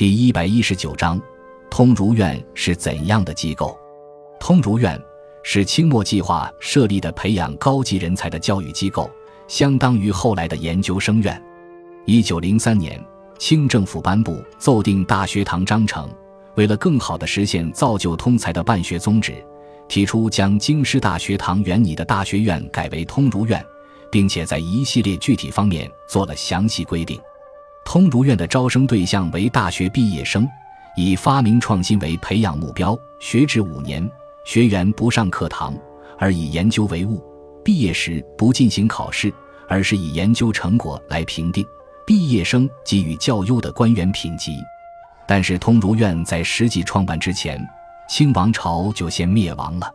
第一百一十九章，通儒院是怎样的机构？通儒院是清末计划设立的培养高级人才的教育机构，相当于后来的研究生院。一九零三年，清政府颁布奏定大学堂章程，为了更好地实现造就通才的办学宗旨，提出将京师大学堂原拟的大学院改为通儒院，并且在一系列具体方面做了详细规定。通儒院的招生对象为大学毕业生，以发明创新为培养目标，学制五年，学员不上课堂，而以研究为务。毕业时不进行考试，而是以研究成果来评定毕业生给予较优的官员品级。但是，通儒院在实际创办之前，清王朝就先灭亡了。